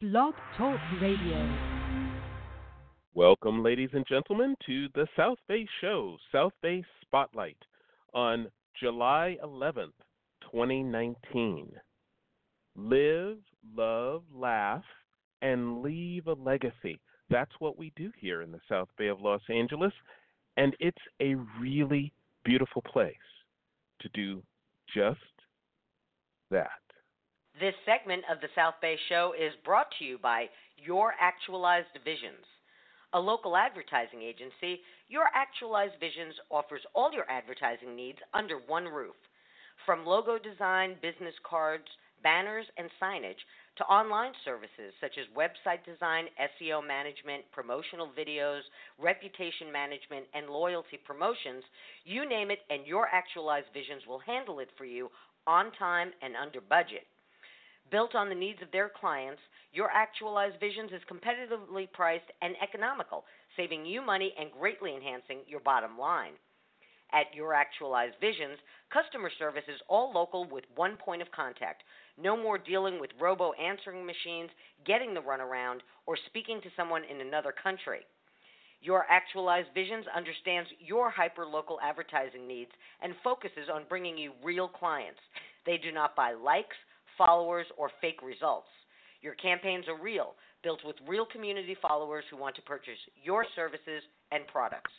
Blog Talk Radio. Welcome, ladies and gentlemen, to the South Bay Show, South Bay Spotlight, on July 11th, 2019. Live, love, laugh, and leave a legacy. That's what we do here in the South Bay of Los Angeles, and it's a really beautiful place to do just that. This segment of the South Bay Show is brought to you by Your Actualized Visions. A local advertising agency, Your Actualized Visions offers all your advertising needs under one roof. From logo design, business cards, banners, and signage to online services such as website design, SEO management, promotional videos, reputation management, and loyalty promotions, you name it, and Your Actualized Visions will handle it for you on time and under budget. Built on the needs of their clients, your actualized visions is competitively priced and economical, saving you money and greatly enhancing your bottom line. At Your Actualized Visions, customer service is all local with one point of contact. No more dealing with robo answering machines, getting the runaround, or speaking to someone in another country. Your Actualized Visions understands your hyper local advertising needs and focuses on bringing you real clients. They do not buy likes, followers, or fake results. Your campaigns are real, built with real community followers who want to purchase your services and products.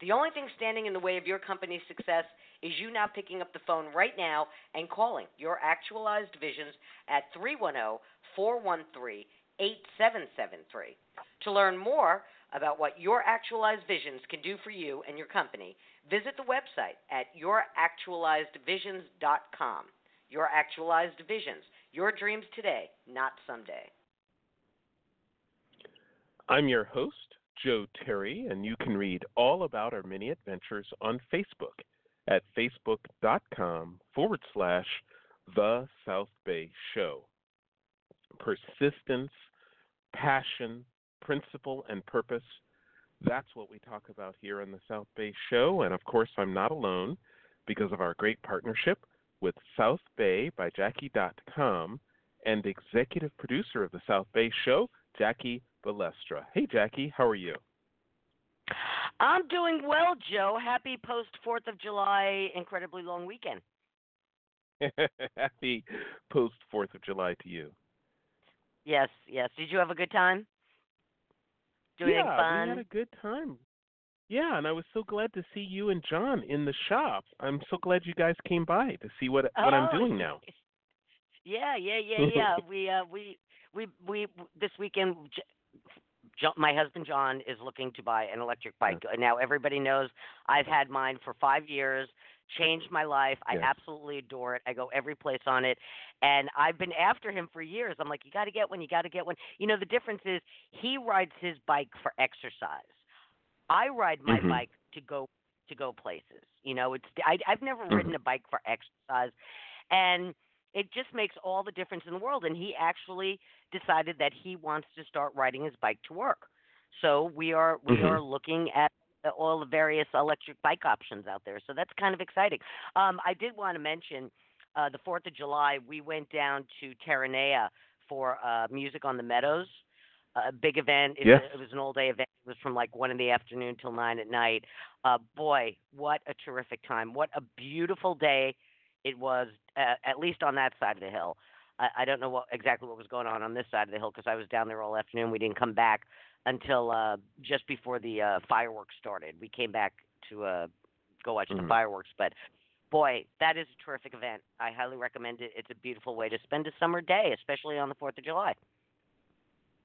The only thing standing in the way of your company's success is you now picking up the phone right now and calling your actualized visions at 310 413 8773. To learn more about what your actualized visions can do for you and your company, visit the website at youractualizedvisions.com. Your actualized visions, your dreams today, not someday. I'm your host, Joe Terry, and you can read all about our many adventures on Facebook at facebook.com forward slash The South Bay Show. Persistence, passion, principle, and purpose. That's what we talk about here on the South Bay Show. And of course, I'm not alone because of our great partnership with South Bay by Jackie.com and executive producer of the South Bay Show, Jackie Balestra. Hey, Jackie, how are you? I'm doing well, Joe. Happy post 4th of July, incredibly long weekend. Happy post 4th of July to you. Yes, yes. Did you have a good time? Doing yeah, fun? we had a good time. Yeah, and I was so glad to see you and John in the shop. I'm so glad you guys came by to see what what oh, I'm doing now. Yeah, yeah, yeah, yeah. we uh we we we this weekend John, my husband John is looking to buy an electric bike. Now everybody knows I've had mine for 5 years. Changed my life. I Yes. absolutely adore it. I go every place on it. And I've been after him for years. I'm like, you got to get one. You got to get one. You know, the difference is he rides his bike for exercise. I ride my Mhm. bike to go to go places. You know, it's I, I've never ridden a bike for exercise, and it just makes all the difference in the world. And he actually decided that he wants to start riding his bike to work. So we are we Mhm. are looking at all the various electric bike options out there. So that's kind of exciting. Um, I did want to mention uh, the Fourth of July. We went down to Terranea for uh, Music on the Meadows, a big event. It, Yes. it was an all day event. It was from like one in the afternoon till nine at night. Uh, boy, what a terrific time! What a beautiful day it was. Uh, at least on that side of the hill. I, I don't know what exactly what was going on on this side of the hill because I was down there all afternoon. We didn't come back until uh, just before the uh, fireworks started. We came back to uh, go watch the Mhm. fireworks, but boy, that is a terrific event. I highly recommend it. It's a beautiful way to spend a summer day, especially on the Fourth of July.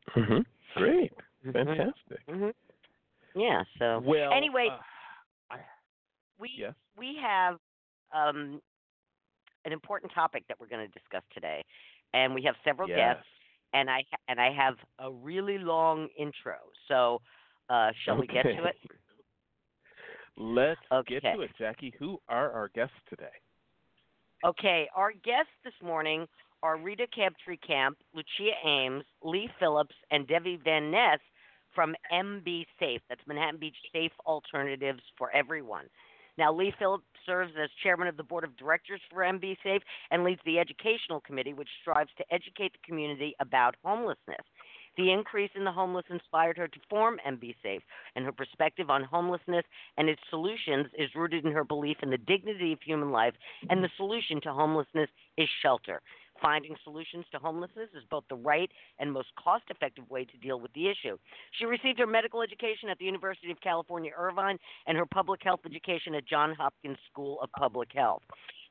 Mhm. Great. Mhm. Fantastic. Mhm. Yeah. So Well, anyway, uh, I, we yes. we have um, an important topic that we're going to discuss today, and we have several yes. guests, and I and I have a really long intro. So, uh, shall we get to Okay. it? Let's get to it, Jackie. Who are our guests today? Okay, our guests this morning are Rita Crabtree Kampe, Lucia Ames, Lee Phillips, and Debbie Van Ness from MB Safe. That's Manhattan Beach Safe Alternatives for Everyone. Now, Lee Phillips serves as chairman of the board of directors for MB Safe and leads the educational committee, which strives to educate the community about homelessness. The increase in the homeless inspired her to form MB Safe, and her perspective on homelessness and its solutions is rooted in her belief in the dignity of human life, and the solution to homelessness is shelter. Finding solutions to homelessness is both the right and most cost effective way to deal with the issue. She received her medical education at the University of California, Irvine, and her public health education at Johns Hopkins School of Public Health.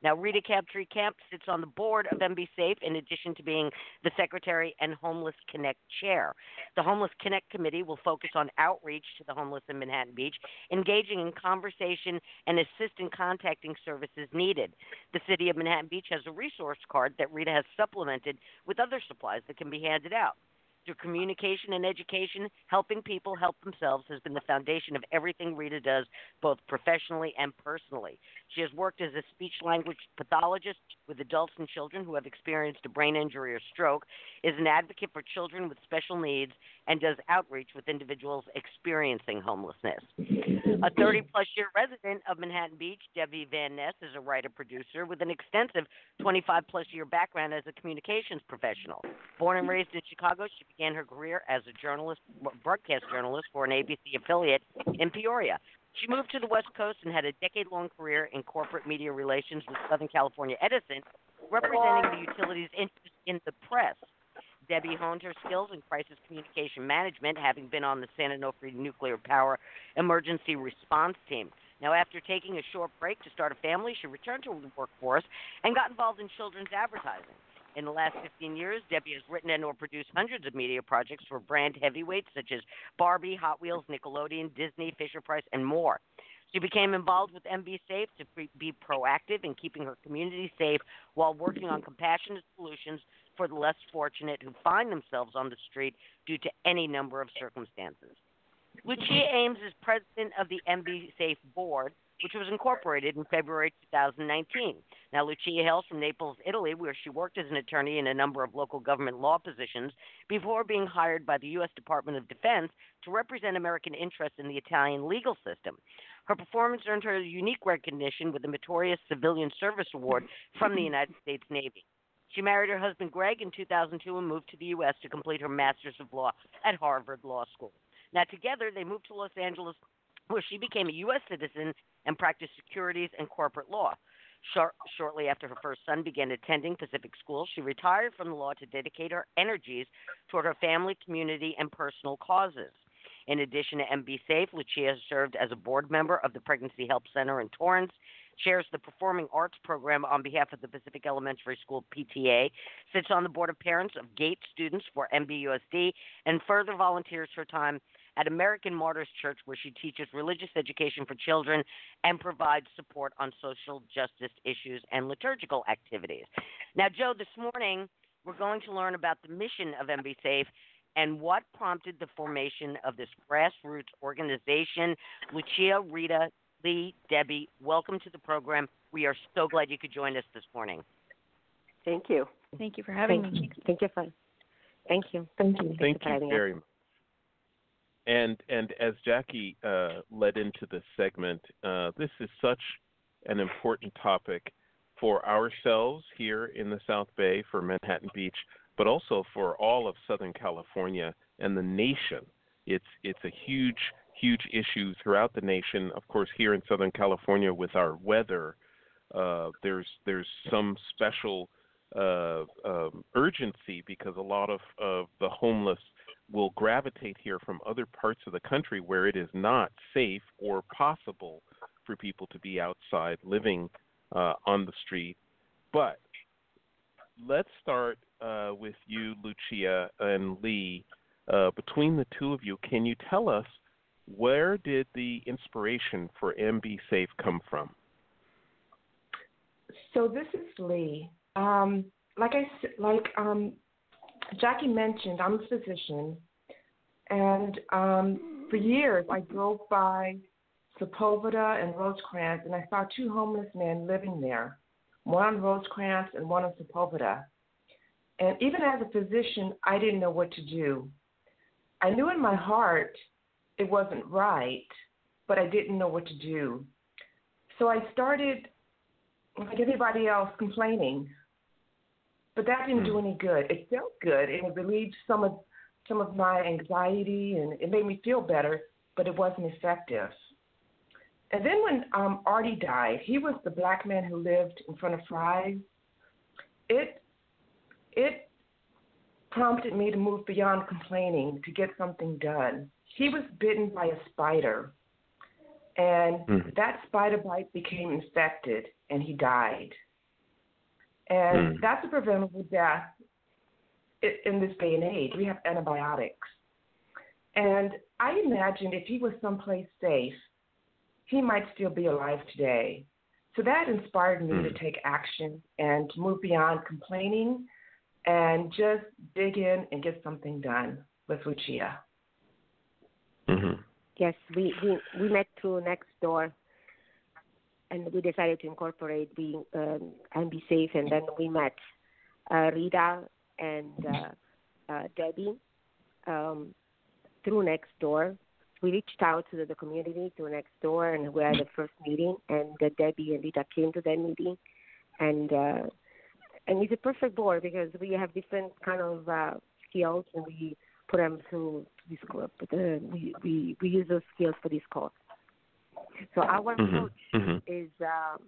Now, Rita Crabtree Kampe sits on the board of MB Safe in addition to being the secretary and Homeless Connect chair. The Homeless Connect committee will focus on outreach to the homeless in Manhattan Beach, engaging in conversation and assist in contacting services needed. The city of Manhattan Beach has a resource card that Rita has supplemented with other supplies that can be handed out. Through communication and education, helping people help themselves has been the foundation of everything Rita does, both professionally and personally. She has worked as a speech language pathologist with adults and children who have experienced a brain injury or stroke, is an advocate for children with special needs, and does outreach with individuals experiencing homelessness. A 30 plus year resident of Manhattan Beach, Debbie Van Ness is a writer producer with an extensive 25 plus year background as a communications professional. Born and raised in Chicago, she began her career as a journalist, broadcast journalist for an ABC affiliate in Peoria. She moved to the West Coast and had a decade long career in corporate media relations with Southern California Edison, representing the utility's interest in the press. Debbie honed her skills in crisis communication management, having been on the San Onofre Nuclear Power Emergency Response Team. Now, after taking a short break to start a family, she returned to the workforce and got involved in children's advertising. In the last 15 years, Debbie has written and or produced hundreds of media projects for brand heavyweights such as Barbie, Hot Wheels, Nickelodeon, Disney, Fisher Price, and more. She became involved with MB Safe to be proactive in keeping her community safe while working on compassionate solutions for the less fortunate who find themselves on the street due to any number of circumstances. Lucia Ames is president of the MB Safe Board, which was incorporated in February 2019. Now, Lucia hails from Naples, Italy, where she worked as an attorney in a number of local government law positions before being hired by the U.S. Department of Defense to represent American interests in the Italian legal system. Her performance earned her a unique recognition with the Meritorious Civilian Service Award from the United States Navy. She married her husband Greg in 2002 and moved to the U.S. to complete her Master's of Law at Harvard Law School. Now, together, they moved to Los Angeles, where she became a U.S. citizen and practiced securities and corporate law. Short, shortly after her first son began attending Pacific School, she retired from the law to dedicate her energies toward her family, community, and personal causes. In addition to MB Safe, Lucia has served as a board member of the Pregnancy Help Center in Torrance, chairs the Performing Arts Program on behalf of the Pacific Elementary School PTA, sits on the board of parents of GATE students for MBUSD, and further volunteers her time at American Martyrs Church, where she teaches religious education for children and provides support on social justice issues and liturgical activities. Now, Joe, this morning we're going to learn about the mission of MB Safe and what prompted the formation of this grassroots organization. Lucia, Rita, Lee, Debbie, welcome to the program. We are so glad you could join us this morning. Thank you. Thank you for having Thank me. You. Thank you for. Thank you. Thank you. Thank you very much. And and as Jackie uh, led into this segment, uh, this is such an important topic for ourselves here in the South Bay, for Manhattan Beach, but also for all of Southern California and the nation. It's it's a huge huge issue throughout the nation. Of course, here in Southern California with our weather, uh, there's there's some special uh, um, urgency because a lot of, of the homeless will gravitate here from other parts of the country where it is not safe or possible for people to be outside living uh, on the street. But let's start uh, with you, Lucia and Lee. Uh, between the two of you, can you tell us where did the inspiration for MB Safe come from? So this is Lee. Um, like I like um, Jackie mentioned, I'm a physician, and um, for years I drove by Sepulveda and Rosecrans, and I saw two homeless men living there, one on Rosecrans and one on Sepulveda. And even as a physician, I didn't know what to do. I knew in my heart it wasn't right, but I didn't know what to do. So I started, like everybody else, complaining. But that didn't do any good. It felt good and it relieved some of some of my anxiety and it made me feel better, but it wasn't effective. And then when um, Artie died, he was the black man who lived in front of Fry's. It it prompted me to move beyond complaining to get something done. He was bitten by a spider, and Mm. that spider bite became infected, and he died. And Mm. that's a preventable death in this day and age. We have antibiotics. And I imagined if he was someplace safe, he might still be alive today. So that inspired me to Mm. take action and to move beyond complaining and just dig in and get something done with Lucia. hmm Yes, we, we we met through next door, and we decided to incorporate being um, MB Safe. And then we met uh, Rita and uh, uh, Debbie um, through next door. We reached out to the, community through next door, and we had the first meeting. And Debbie and Rita came to that meeting, and uh, and it's a perfect board because we have different kind of uh, skills, and we put them through this group. We, we we use those skills for this cause. So our hmm approach hmm is um,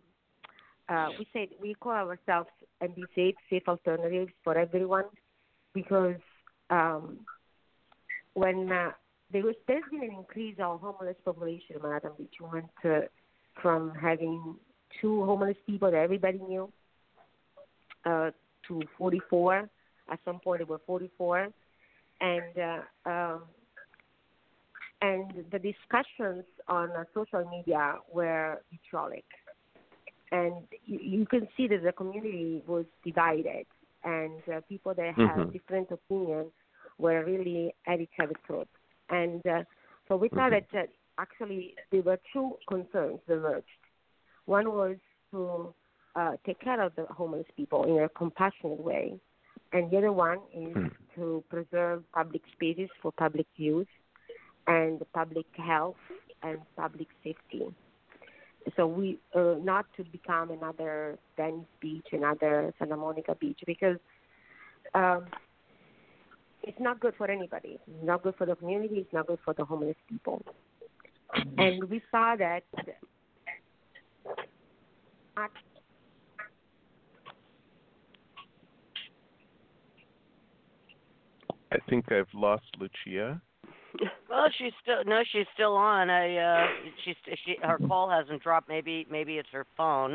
uh, we say we call ourselves and be safe, safe alternatives for everyone, because um, when uh, there was there's been an increase of homeless population in Manhattan Beach. We went uh, from having two homeless people that everybody knew uh, to 44. At some point, there were 44, and uh, um, and the discussions on uh, social media were vitriolic, and you, you can see that the community was divided, and uh, people that have Mhm. different opinions were really at each other's throats. And uh, so we thought Mhm. that uh, actually there were two concerns that emerged. One was to uh, take care of the homeless people in a compassionate way, and the other one is Hmm. to preserve public spaces for public use and public health and public safety. So we uh, not to become another Venice Beach, another Santa Monica Beach, because um, it's not good for anybody. It's not good for the community. It's not good for the homeless people. And we saw that I think I've lost Lucia. Well, she's still no, she's still on. I uh she's she her call hasn't dropped. Maybe maybe it's her phone.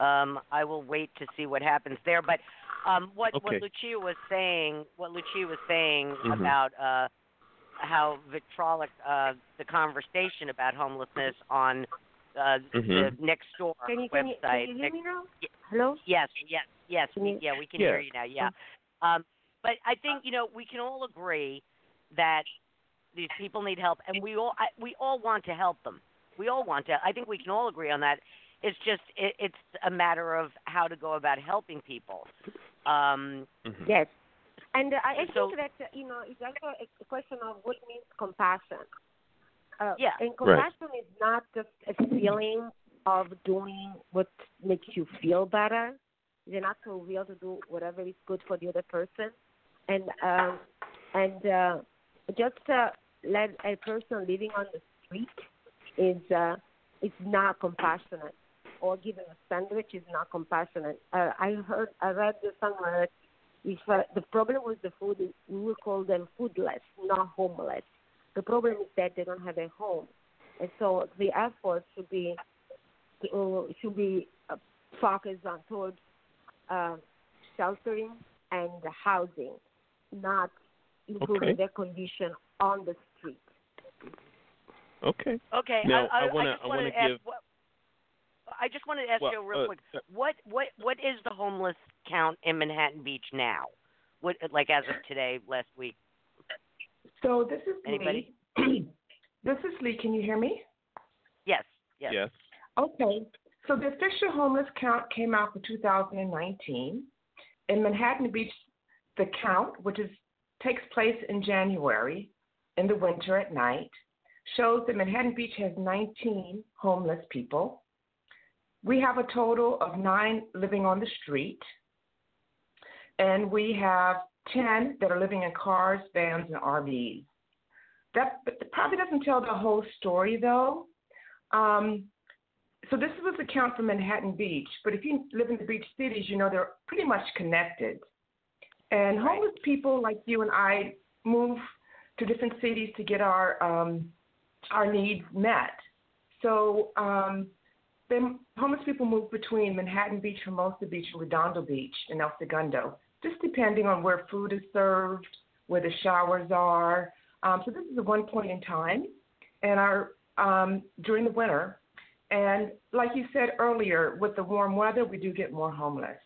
Um I will wait to see what happens there, but um what what Lucia was saying, what Lucia was saying Mhm. about uh how vitrolic uh the conversation about homelessness on uh the Mhm. next door can you can you, can you hear me now? Hello. Yes, yes, yes. Can you- Yeah, we can Yeah. hear you now. Yeah. Um, but I think you know we can all agree that these people need help, and we all I, we all want to help them. We all want to. I think we can all agree on that. It's just it, it's a matter of how to go about helping people. Um, Mhm. Yes. And uh, I I So- think that uh, you know it's also a a question of what means compassion. Uh, Yeah. And compassion is not just a feeling of doing what makes you feel better. It's an actual will to do whatever is good for the other person, and um, and uh, just uh, let a person living on the street is uh, is not compassionate, or giving a sandwich is not compassionate. Uh, I heard I read somewhere that if uh, the problem with the food is we will call them foodless, not homeless. The problem is that they don't have a home, and so the effort should be uh, should be uh, focused on towards uh, sheltering and housing, not improving Okay. their condition on the street. Okay. okay. Now, I, I, I wanna- just I wanted wanna ask. give- What, I just wanted to ask Well, you real uh, quick. What what what is the homeless count in Manhattan Beach now? What like as of today, last week? So this is Anybody? Lee. this is Lee. Can you hear me? Yes, yes. Yes. Okay. So the official homeless count came out for 2019. In Manhattan Beach, the count, which is takes place in January in the winter at night, shows that Manhattan Beach has 19 homeless people. we have a total of nine living on the street, and we have 10 that are living in cars, vans, and RVs. That probably doesn't tell the whole story, though. Um, so this was a count for Manhattan Beach, but if you live in the beach cities, you know they're pretty much connected. And homeless people like you and I move to different cities to get our um, our needs met. So um, homeless people move between Manhattan Beach, Hermosa Beach, and Redondo Beach in El Segundo, just depending on where food is served, where the showers are. Um, so this is at one point in time, and our um, during the winter, and like you said earlier, with the warm weather, we do get more homeless.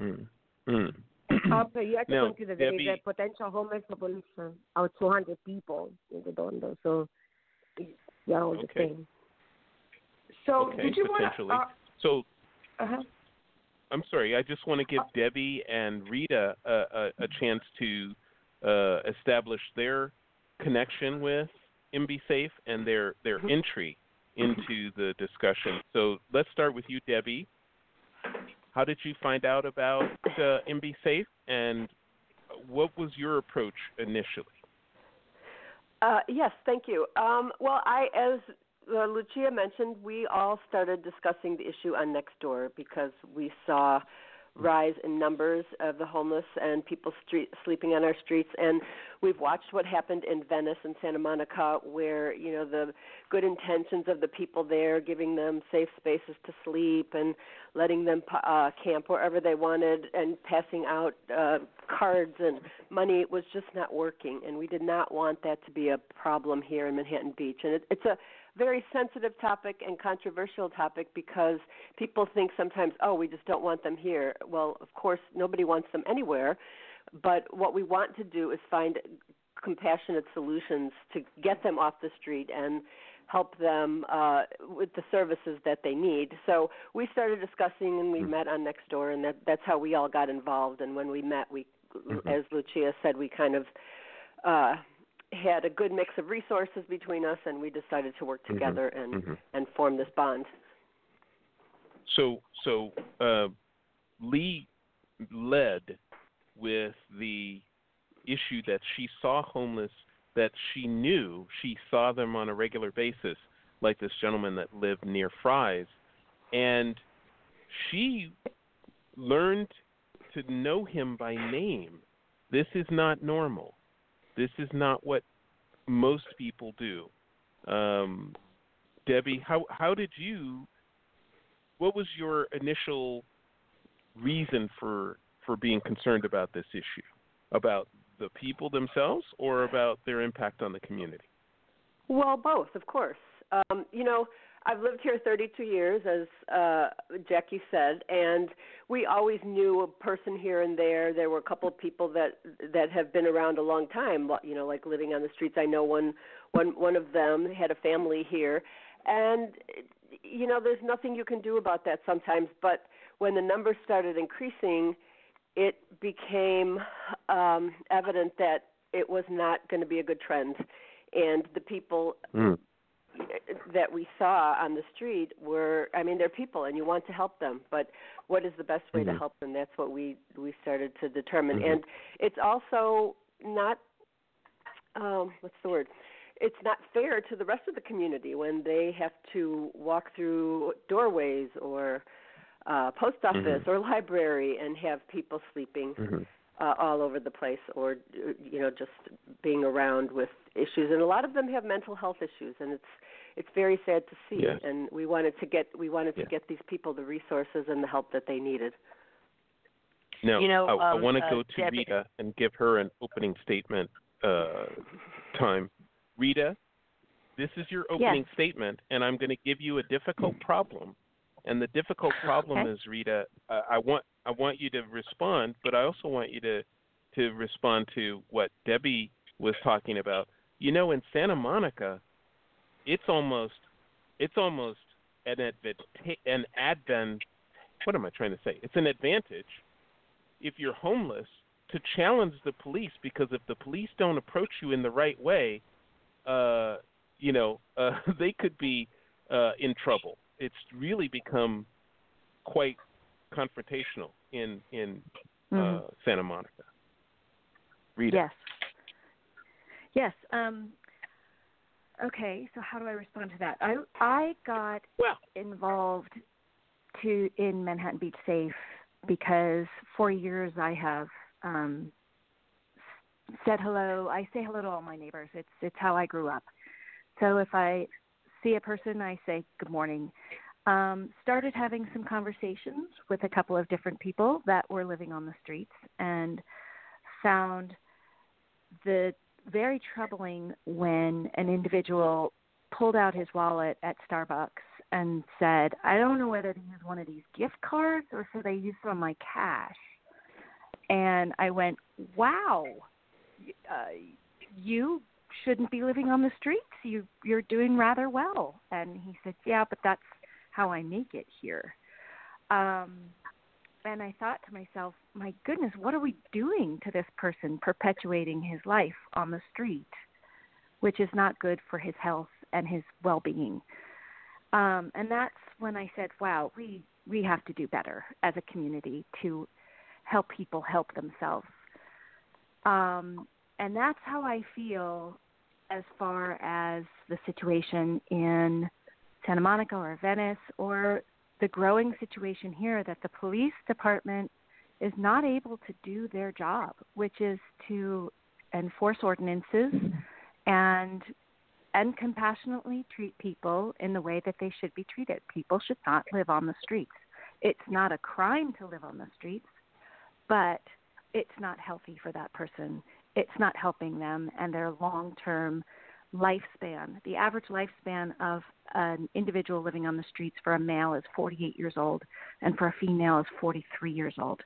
Mm. Mm. Uh, but you have to Now, consider there is Debbie- a potential homeless population of 200 people in Redondo, so they're all the same. So okay, did you want to? Uh, so uh-huh. I'm sorry. I just want to give Debbie and Rita a, a, a chance to uh, establish their connection with MB Safe and their their Mm-hmm. entry into the discussion. So let's start with you, Debbie. How did you find out about uh, MB Safe, and what was your approach initially? Uh, yes, thank you. Um, well, I, as uh, Lucia mentioned, we all started discussing the issue on Nextdoor because we saw rise in numbers of the homeless and people street, sleeping on our streets. And we've watched what happened in Venice and Santa Monica where you know the good intentions of the people there giving them safe spaces to sleep and letting them uh camp wherever they wanted and passing out uh cards and money was just not working. And we did not want that to be a problem here in Manhattan Beach. And it, it's a very sensitive topic and controversial topic because people think sometimes, oh, we just don't want them here. Well, of course, nobody wants them anywhere, but what we want to do is find compassionate solutions to get them off the street and help them uh, with the services that they need. So we started discussing and we met on Nextdoor, and that, that's how we all got involved. And when we met, we, as Lucia said, we kind of uh, had a good mix of resources between us, and we decided to work together and Mhm. and form this bond. So, so uh, Lee led with the issue that she saw homeless, that she knew she saw them on a regular basis, like this gentleman that lived near Fry's, and she learned to know him by name. This is not normal. This is not what most people do. Um, Debbie, how how did you what was your initial reason for for being concerned about this issue about the people themselves or about their impact on the community Well, both, of course. Um, you know, I've lived here 32 years, as uh, Jackie said, and we always knew a person here and there. There were a couple of people that that have been around a long time. You know, like living on the streets. I know one one one of them had a family here, and you know, there's nothing you can do about that sometimes. But when the numbers started increasing, it became um, evident that it was not going to be a good trend, and the people mm. That we saw on the street were I mean they're people and you want to help them but what is the best way Mhm. to help them that's what we we started to determine Mhm. and it's also not um what's the word it's not fair to the rest of the community when they have to walk through doorways or uh post office Mhm. or library and have people sleeping Mm-hmm. uh, all over the place or uh, you know just being around with issues and a lot of them have mental health issues and it's it's very sad to see Yes. and we wanted to get we wanted Yeah. to get these people the resources and the help that they needed now You know, i, I um, want to uh, go to Debbie- rita and give her an opening statement uh, time rita this is your opening statement and i'm going to give you a difficult problem and the difficult problem Okay. is rita uh, i want i want you to respond but i also want you to to respond to what debbie was talking about you know in santa monica it's almost it's almost an advent an advent what am i trying to say it's an advantage if you're homeless to challenge the police because if the police don't approach you in the right way uh you know uh they could be uh in trouble it's really become quite confrontational in in uh, Santa Monica. Rita. Yes. Yes. Um, okay. So how do I respond to that? I I got Well, involved to in Manhattan Beach Safe because for years I have um, said hello. I say hello to all my neighbors. It's it's how I grew up. So if I see a person, I say good morning. Um, started having some conversations with a couple of different people that were living on the streets and found the very troubling when an individual pulled out his wallet at Starbucks and said, I don't know whether to use one of these gift cards or should I use some of my cash. And I went, wow, uh, you shouldn't be living on the streets. You you're doing rather well. And he said, yeah, but that's how I make it here. Um, and I thought to myself, my goodness, what are we doing to this person perpetuating his life on the street, which is not good for his health and his well-being. Um, and that's when I said, wow, we we have to do better as a community to help people help themselves. Um, and that's how I feel as far as the situation in Santa Monica or Venice or the growing situation here that the police department is not able to do their job, which is to enforce ordinances and and compassionately treat people in the way that they should be treated. People should not live on the streets. It's not a crime to live on the streets, but it's not healthy for that person. It's not helping them and their long-term lifespan. The average lifespan of an individual living on the streets for a male is 48 years old, and for a female is 43 years old.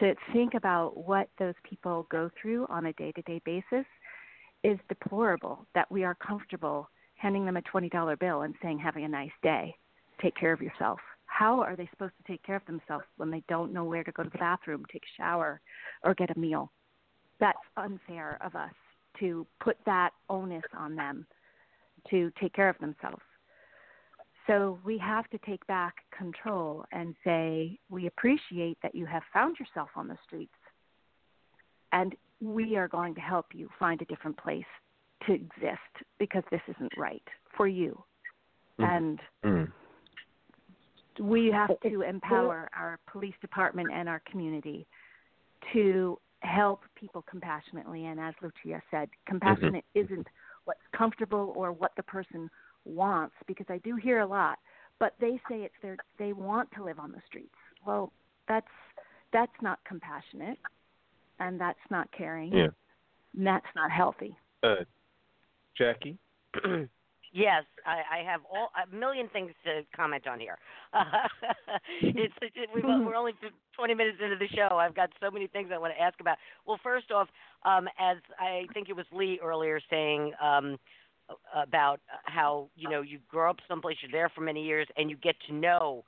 To think about what those people go through on a day to day basis is deplorable that we are comfortable handing them a $20 bill and saying, Having a nice day, take care of yourself. How are they supposed to take care of themselves when they don't know where to go to the bathroom, take a shower, or get a meal? That's unfair of us to put that onus on them to take care of themselves. So we have to take back control and say, we appreciate that you have found yourself on the streets, and we are going to help you find a different place to exist because this isn't right for you. Mhm. And Mm. we have to empower our police department and our community to help people compassionately. And as Lucia said, compassionate isn't what's comfortable or what the person wants, because I do hear a lot. But they say it's their they want to live on the streets. Well, that's that's not compassionate, and that's not caring. Yeah. And that's not healthy. Uh, Jackie. yes, I, I have all a million things to comment on here. it's, it's we've, we're only 20 minutes into the show. I've got so many things I want to ask about. Well, first off, um, as I think it was Lee earlier saying um, about how you know you grow up someplace, you're there for many years, and you get to know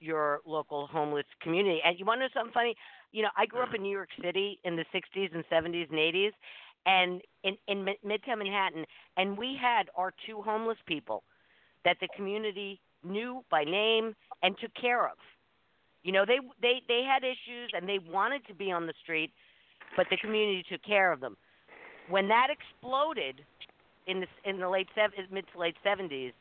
your local homeless community. And you want to know something funny? You know, I grew up in New York City in the 60s and 70s and 80s, and in in Midtown Manhattan, and we had our two homeless people that the community knew by name and took care of. You know, they they they had issues and they wanted to be on the street, but the community took care of them. When that exploded in the in the late mid to late 70s,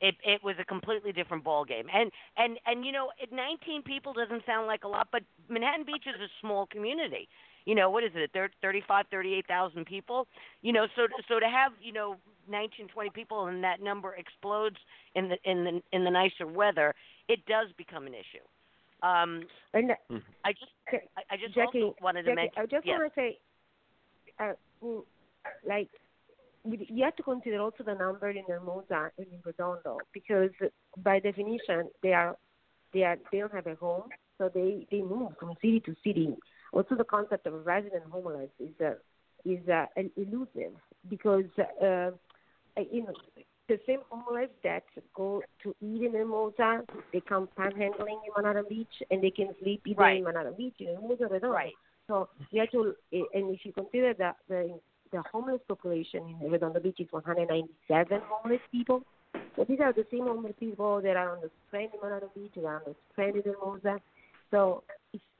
it it was a completely different ball game. And and and you know, 19 people doesn't sound like a lot, but Manhattan Beach is a small community. You know, what is it? Thir- 35, 38,000 people. You know, so so to have you know 19, 20 people and that number explodes in the in the in the nicer weather, it does become an issue. Um, And I just I, I just Jackie, also wanted to Jackie, mention. I just yes. want to say, uh, mm, like, we- you have to consider also the number in Hermosa and in Redondo because by definition they are they are they don't have a home, so they they move from city to city. Also, the concept of resident homeless is uh, is uh, elusive because uh, you know the same homeless that go to eat in Hermosa, they come panhandling in Manhattan Beach, and they can sleep either Right. in Manhattan Beach or in Hermosa Redondo. Right. So you have to, and if you consider that the the homeless population in Redondo Beach is 197 homeless people, So these are the same homeless people that are on the strand in Manhattan Beach, that are on the strand in Hermosa. So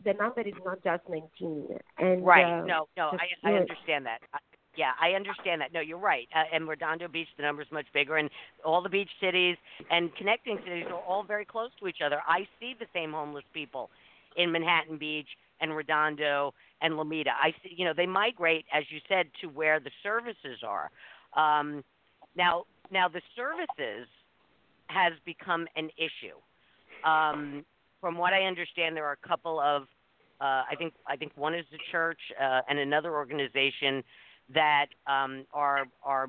the number is not just 19. And right. uh, no, no, I I understand that. I, yeah, I understand that. No, you're right. Uh, and Redondo Beach, the number's much bigger, and all the beach cities and connecting cities are all very close to each other. I see the same homeless people in Manhattan Beach and Redondo and Lomita. I see, you know, they migrate, as you said, to where the services are. Um, now, now the services has become an issue. Um, from what I understand, there are a couple of, uh, I think, I think one is the church uh, and another organization that um, are are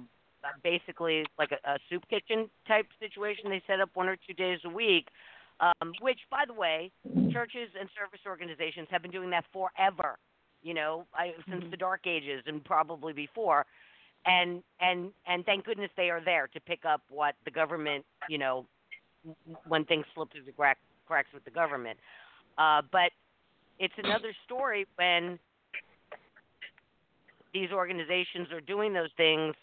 basically like a, a soup kitchen type situation. They set up one or two days a week, um, which, by the way, churches and service organizations have been doing that forever. You know, I, since the Dark Ages and probably before. And and and thank goodness they are there to pick up what the government, you know, when things slip through the crack, cracks with the government. Uh, but it's another story when these organizations are doing those things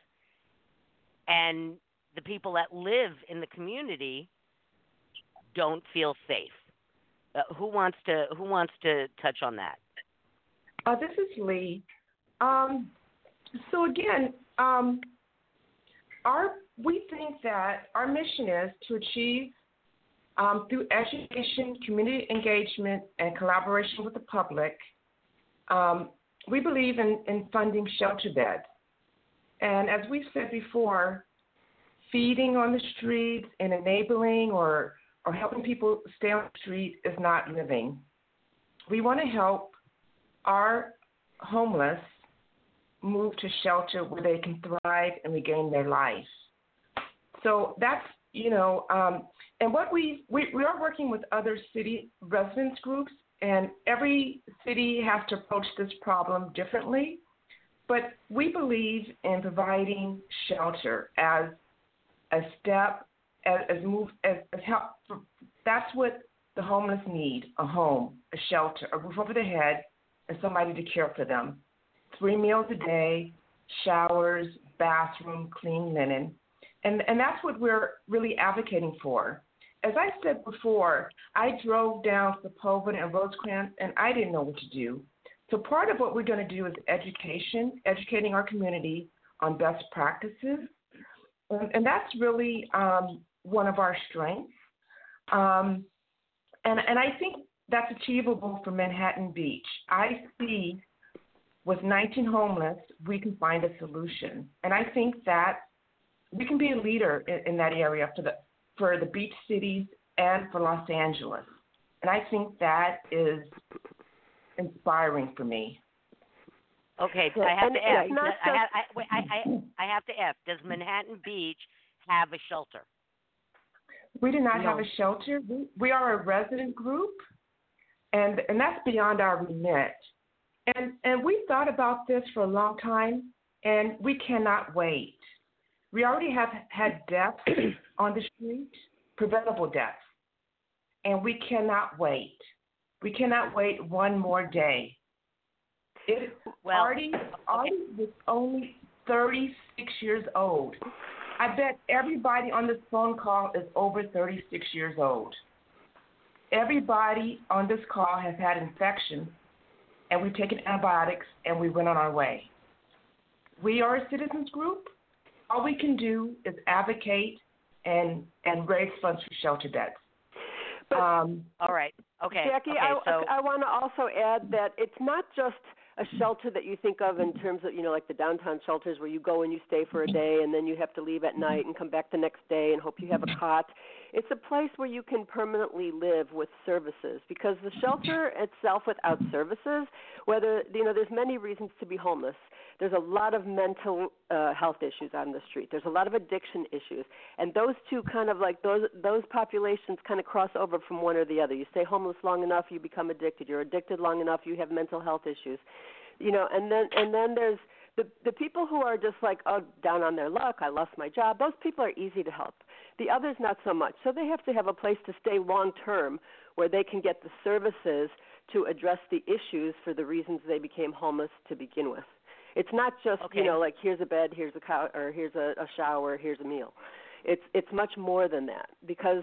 and the people that live in the community don't feel safe. Uh, who wants to who wants to touch on that? Uh, this is Lee. Um, so again, um, our we think that our mission is to achieve um, through education, community engagement, and collaboration with the public. Um, we believe in, in funding shelter beds, and as we've said before, feeding on the streets and enabling or or helping people stay on the street is not living. We want to help our homeless move to shelter where they can thrive and regain their life. So that's you know, um, and what we, we we are working with other city residents groups, and every city has to approach this problem differently. But we believe in providing shelter as a step, as, as move, as, as help. That's what the homeless need: a home, a shelter, a roof over their head, and somebody to care for them. Three meals a day, showers, bathroom, clean linen. And, and that's what we're really advocating for. As I said before, I drove down Sepulveda and Rosecrans and I didn't know what to do. So part of what we're going to do is education, educating our community on best practices. And, and that's really um, one of our strengths. Um, and, and I think that's achievable for Manhattan Beach. I see with 19 homeless, we can find a solution. And I think that we can be a leader in, in that area for the for the beach cities and for Los Angeles. And I think that is inspiring for me. Okay, So- I have and to it's ask. not I, have, I, wait, I, I, I have to ask. Does Manhattan Beach have a shelter? We do not have a shelter. We, we are a resident group, and and that's beyond our remit. And and we thought about this for a long time, and we cannot wait. We already have had deaths on the street, preventable deaths, and we cannot wait. We cannot wait one more day. It Well, Artie, Artie was only 36 years old. I bet everybody on this phone call is over 36 years old. Everybody on this call has had infection, and we've taken antibiotics, and we went on our way. We are a citizens group. All we can do is advocate and and raise funds for shelter beds. But- Um, All right. Okay. Jackie, okay, I, so I want to also add that it's not just a shelter that you think of in terms of, you know, like the downtown shelters where you go and you stay for a day and then you have to leave at night and come back the next day and hope you have a cot. It's a place where you can permanently live with services because the shelter itself without services, whether, you know, there's many reasons to be homeless. There's a lot of mental uh, health issues on the street. There's a lot of addiction issues, and those two kind of like those those populations kind of cross over from one or the other. You stay homeless long enough, you become addicted. You're addicted long enough, you have mental health issues. You know, and then and then there's the the people who are just like oh down on their luck. I lost my job. Those people are easy to help. The others not so much. So they have to have a place to stay long term where they can get the services to address the issues for the reasons they became homeless to begin with. It's not just Okay. you know like here's a bed, here's a cow, or here's a, a shower, here's a meal. it's it's much more than that because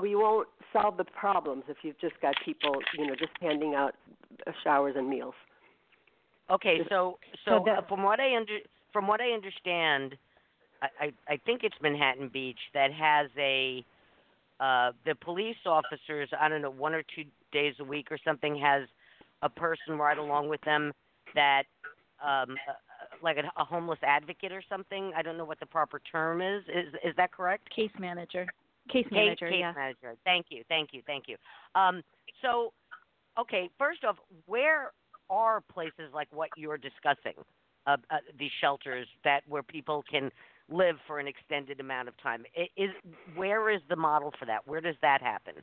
we won't solve the problems if you've just got people you know just handing out uh, showers and meals. Okay, so so, So the- uh, from what I under from what I understand, I, I think it's Manhattan Beach that has a uh the police officers I don't know one or two days a week or something has a person ride along with them that um uh, like a, a homeless advocate or something. I don't know what the proper term is. Is is that correct? Case manager. Case Case, manager, case yeah. manager. Thank you, thank you, thank you. Um, so, okay, first off, where are places like what you're discussing, uh, uh, these shelters that where people can live for an extended amount of time? Is where is the model for that? Where does that happen?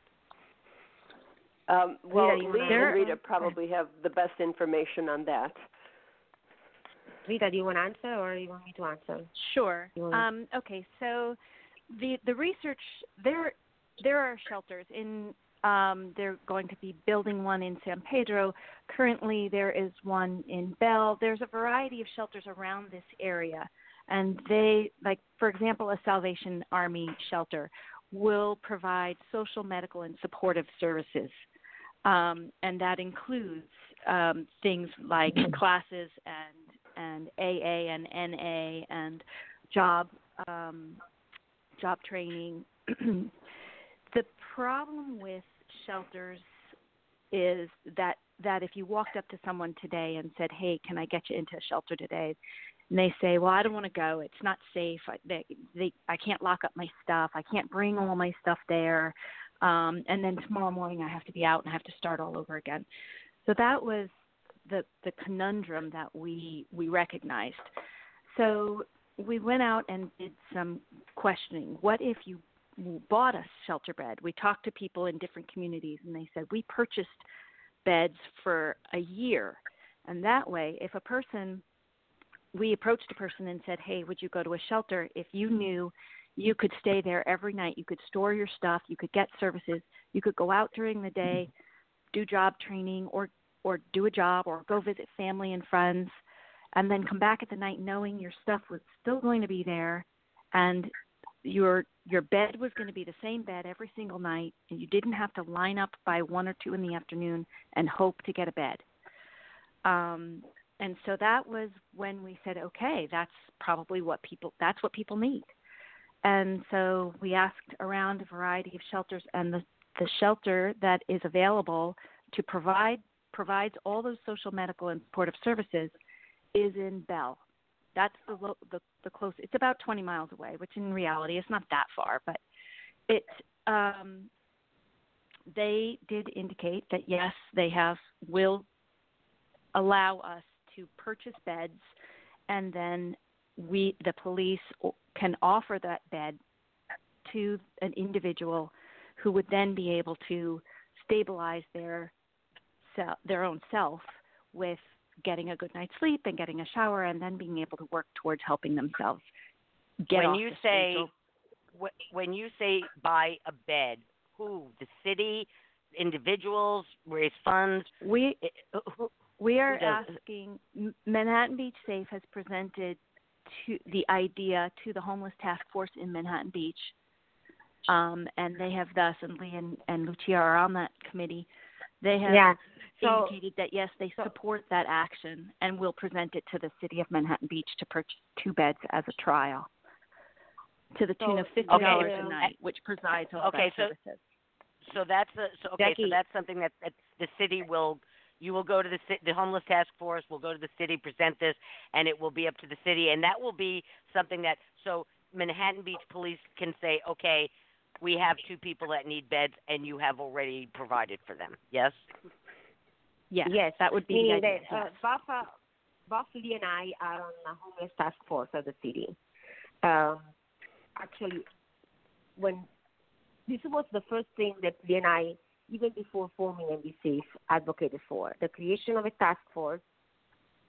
Um, well, Rita, Lee wanna- and Rita probably have the best information on that. Rita, do you want to answer or you want me to answer? Sure. Wanna- Um, okay, so the the research there there are shelters in um, they're going to be building one in San Pedro. Currently, there is one in Bell. There's a variety of shelters around this area, and they like for example a Salvation Army shelter will provide social, medical, and supportive services, um, and that includes um, things like classes and and AA and NA and job um, job training. the problem with shelters is that that if you walked up to someone today and said, "Hey, can I get you into a shelter today?" And they say, "Well, I don't want to go. It's not safe. I, they, they, I can't lock up my stuff. I can't bring all my stuff there." Um, and then tomorrow morning I have to be out and I have to start all over again. So that was the the conundrum that we we recognized. So we went out and did some questioning. What if you bought a shelter bed? We talked to people in different communities, and they said we purchased beds for a year, and that way, if a person we approached a person and said, "Hey, would you go to a shelter if you knew you could stay there every night, you could store your stuff, you could get services, you could go out during the day, do job training or or do a job or go visit family and friends and then come back at the night knowing your stuff was still going to be there and your your bed was going to be the same bed every single night and you didn't have to line up by one or two in the afternoon and hope to get a bed. Um and so that was when we said okay that's probably what people that's what people need and so we asked around a variety of shelters and the the shelter that is available to provide provides all those social medical and supportive services is in Bell. That's the lo- the the close. It's about 20 miles away, which in reality is not that far, but it um they did indicate that yes, they have will allow us to purchase beds and then we the police can offer that bed to an individual who would then be able to stabilize their their own self with getting a good night's sleep and getting a shower and then being able to work towards helping themselves get when you say when you say buy a bed, who? The city, individuals, raise funds. we Who, we are Who does it? asking Manhattan Beach Safe has presented to the idea to the homeless task force in Manhattan Beach um, and they have thus and Lee and, and Lucia are on that committee they have Yeah. So indicated that yes, they so- support that action and will present it to the city of Manhattan Beach to purchase two beds as a trial to the tune of fifty Okay, dollars so- a night, which provides all Okay, so- services. so that's a, so okay. So that's something that, that the city will. You will go to the the homeless task force. will go to the city, present this, and it will be up to the city, and that will be something that so Manhattan Beach Police can say, okay, we have two people that need beds, and you have already provided for them. Yes. Yes, yes, that would be meaning the idea. that uh, both, uh, both Lee and I are on the homeless task force of the city. Um, actually, when this was the first thing that Lee and I, even before forming Safe, advocated for the creation of a task force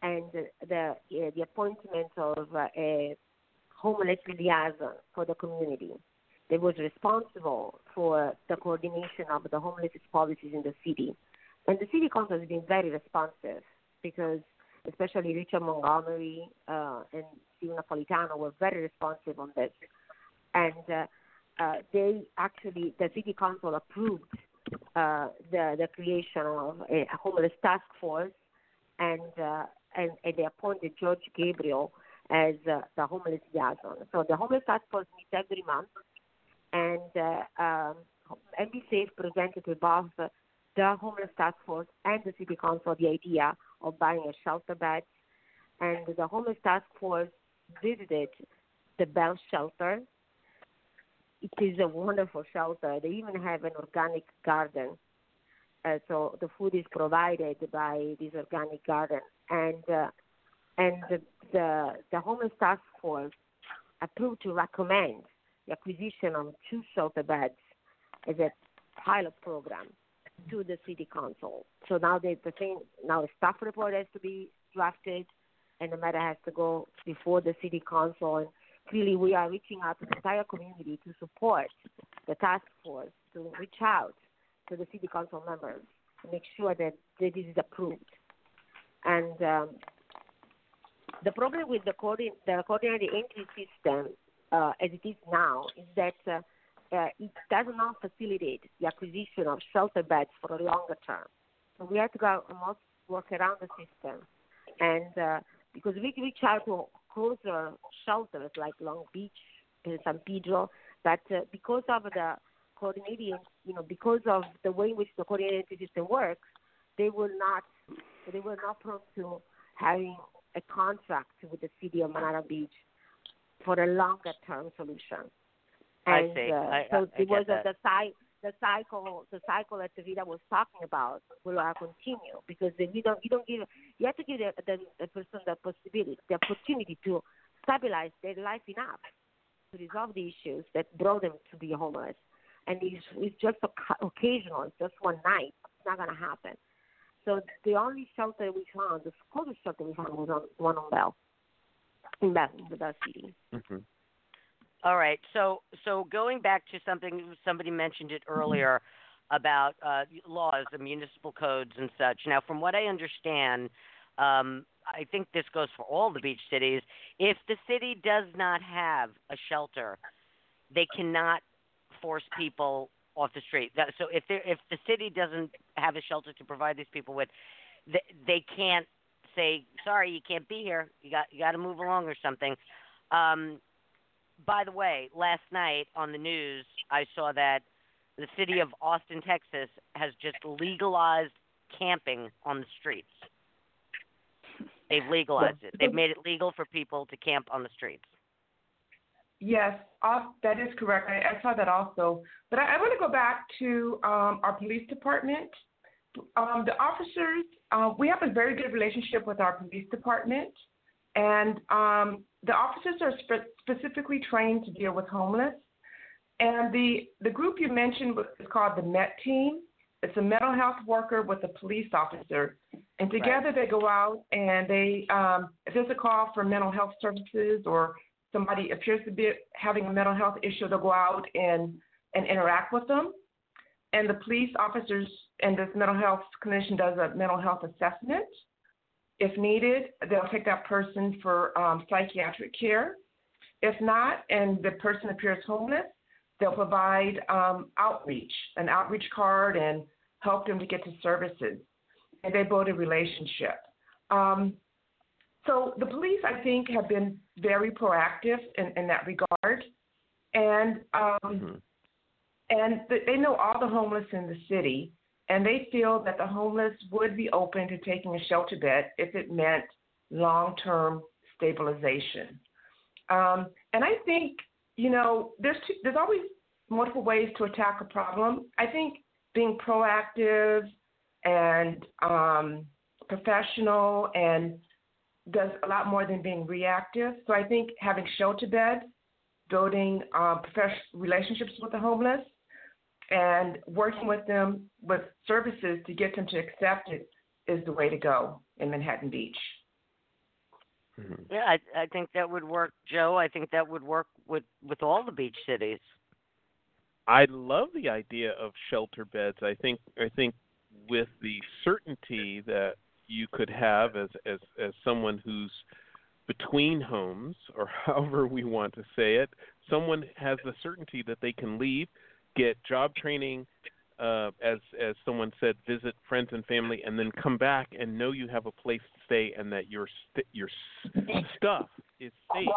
and the the, uh, the appointment of uh, a homeless liaison for the community that was responsible for the coordination of the homeless policies in the city. And the city council has been very responsive because especially Richard Montgomery uh, and Steve Napolitano were very responsive on this. and uh, uh, they actually the city council approved uh, the the creation of a homeless task force, and uh, and, and they appointed George Gabriel as uh, the homeless liaison. So the homeless task force meets every month, and uh, um, MB Safe presented to both the homeless task force and the city council the idea of buying a shelter bed, and the homeless task force visited the Bell Shelter. It is a wonderful shelter. They even have an organic garden. Uh, so the food is provided by this organic garden, and uh, and the, the the homeless task force approved to recommend the acquisition of two shelter beds as a pilot program to the city council. So now they the thing now a staff report has to be drafted, and the matter has to go before the city council. And clearly, we are reaching out to the entire community to support the task force to reach out to the city council members to make sure that, this is approved. And um, the problem with the, coordin- the coordinated entry system uh, as it is now is that uh, uh, it does not facilitate the acquisition of shelter beds for a longer term. So we have to go almost work around the system. And uh, because we reach out to closer shelters like Long Beach and San Pedro, but uh, because of the coordinating, you know, because of the way in which the coordinated system works, they will not, they will not prone to having a contract with the city of Manhattan Beach for a longer term solution. And, I see. Uh, I, so I, I was get that. the cycle. The cycle, the cycle that Rita was talking about, will uh, continue because then you don't, you don't give, you have to give the, the, the person the possibility, the opportunity to stabilize their life enough to resolve the issues that brought them to be homeless. And it's, it's just occasional, it's just one night. It's not going to happen. So the only shelter we found, the closest shelter we found was on one on Bell, in Bell, the Bell City. hmm All right. So so going back to something somebody mentioned it earlier about uh, laws, the municipal codes and such. Now, from what I understand, um, I think this goes for all the beach cities. If the city does not have a shelter, they cannot force people off the street. That, so if if the city doesn't have a shelter to provide these people with, they, they can't say sorry, you can't be here. You got you got to move along or something. Um, by the way, last night on the news, I saw that the city of Austin, Texas, has just legalized camping on the streets. They've legalized it. They've made it legal for people to camp on the streets. Yes, that is correct. I, I saw that also. But I, I want to go back to um, our police department. Um, the officers, uh, we have a very good relationship with our police department, and um, the officers are spe- specifically trained to deal with homeless. And the the group you mentioned was- is called the MET team. It's a mental health worker with a police officer, and together they go out and they, um, if there's a call for mental health services or somebody appears to be having a mental health issue, they'll go out and, and interact with them. And the police officers and this mental health clinician does a mental health assessment. If needed, they'll take that person for um, psychiatric care. If not, and the person appears homeless, they'll provide um, outreach, an outreach card, and help them to get to services. And they build a relationship. Um, so the police, I think, have been very proactive in, in that regard, and um, hmm and th- they know all the homeless in the city, and they feel that the homeless would be open to taking a shelter bed if it meant long-term stabilization. Um, and I think you know there's two, there's always multiple ways to attack a problem. I think being proactive and um, professional and does a lot more than being reactive. So I think having shelter beds, building um, professional relationships with the homeless, and working with them with services to get them to accept it is the way to go in Manhattan Beach. hmm Yeah, I I think that would work, Joe. I think that would work with with all the beach cities. I love the idea of shelter beds. I think I think with the certainty that you could have as as as someone who's between homes, or however we want to say it, someone has the certainty that they can leave, get job training, uh, as as someone said, visit friends and family, and then come back and know you have a place to stay and that your st- your s- stuff is safe.